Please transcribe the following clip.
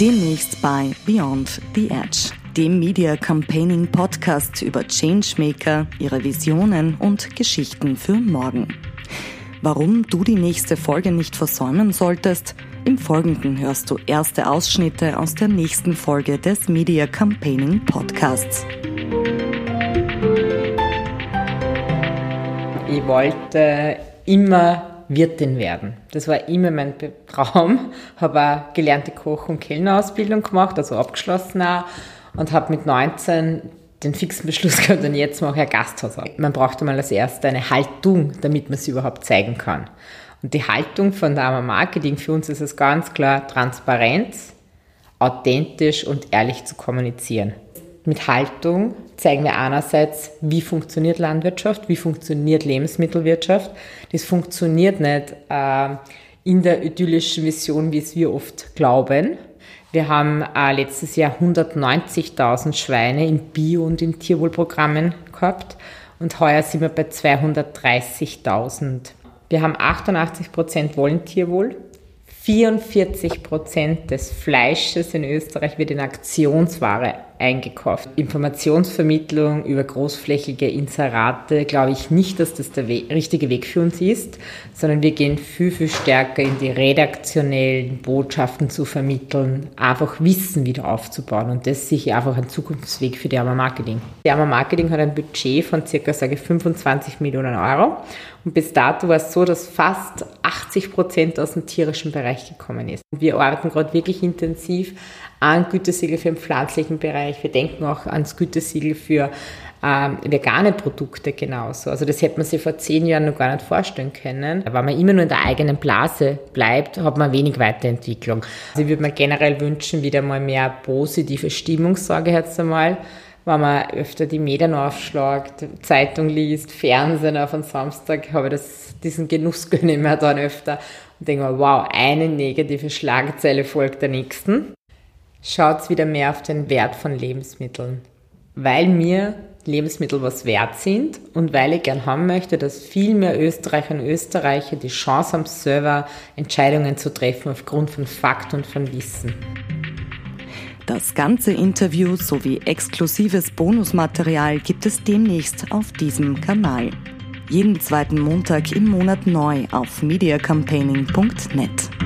Demnächst bei Beyond the Edge, dem Media Campaigning Podcast über Changemaker, ihre Visionen und Geschichten für morgen. Warum du die nächste Folge nicht versäumen solltest, im Folgenden hörst du erste Ausschnitte aus der nächsten Folge des Media Campaigning Podcasts. Ich wollte immer Wirtin werden. Das war immer mein Traum. Habe auch gelernte Koch- und Kellnerausbildung gemacht, also abgeschlossen auch, und habe mit 19 den fixen Beschluss gehabt, und jetzt mache ich ein Gasthaus auf. Man braucht einmal als erstes eine Haltung, damit man sie überhaupt zeigen kann. Und die Haltung von der Arma Marketing für uns ist es ganz klar Transparenz, authentisch und ehrlich zu kommunizieren. Mit Haltung zeigen wir einerseits, wie funktioniert Landwirtschaft, wie funktioniert Lebensmittelwirtschaft. Das funktioniert nicht äh, in der idyllischen Vision, wie es wir oft glauben. Wir haben äh, letztes Jahr 190.000 Schweine in Bio- und in Tierwohlprogrammen gehabt und heuer sind wir bei 230.000. Wir haben 88 Prozent wollen Tierwohl, 44 Prozent des Fleisches in Österreich wird in Aktionsware eingekauft. Informationsvermittlung über großflächige Inserate glaube ich nicht, dass das der We richtige Weg für uns ist, sondern wir gehen viel, viel stärker in die redaktionellen Botschaften zu vermitteln, einfach Wissen wieder aufzubauen und das ist sicher einfach ein Zukunftsweg für die Arma Marketing. Die Arma Marketing hat ein Budget von circa, sage ich, 25 Millionen Euro und bis dato war es so, dass fast 80 Prozent aus dem tierischen Bereich gekommen ist. Wir arbeiten gerade wirklich intensiv an Gütesiegel für den pflanzlichen Bereich. Wir denken auch ans Gütesiegel für ähm, vegane Produkte genauso. Also das hätte man sich vor zehn Jahren noch gar nicht vorstellen können. Weil man immer nur in der eigenen Blase bleibt, hat man wenig Weiterentwicklung. Also ich würde mir generell wünschen, wieder mal mehr positive Stimmung, sage ich jetzt einmal wenn man öfter die Medien aufschlagt, Zeitung liest, Fernsehen auf einen Samstag, habe ich das, diesen Genuss gönne ich mir dann öfter und denke mir, wow, eine negative Schlagzeile folgt der nächsten schaut wieder mehr auf den Wert von Lebensmitteln. Weil mir Lebensmittel was wert sind und weil ich gern haben möchte, dass viel mehr Österreicher und Österreicher die Chance haben, selber Entscheidungen zu treffen aufgrund von Fakt und von Wissen. Das ganze Interview sowie exklusives Bonusmaterial gibt es demnächst auf diesem Kanal. Jeden zweiten Montag im Monat neu auf mediacampaigning.net.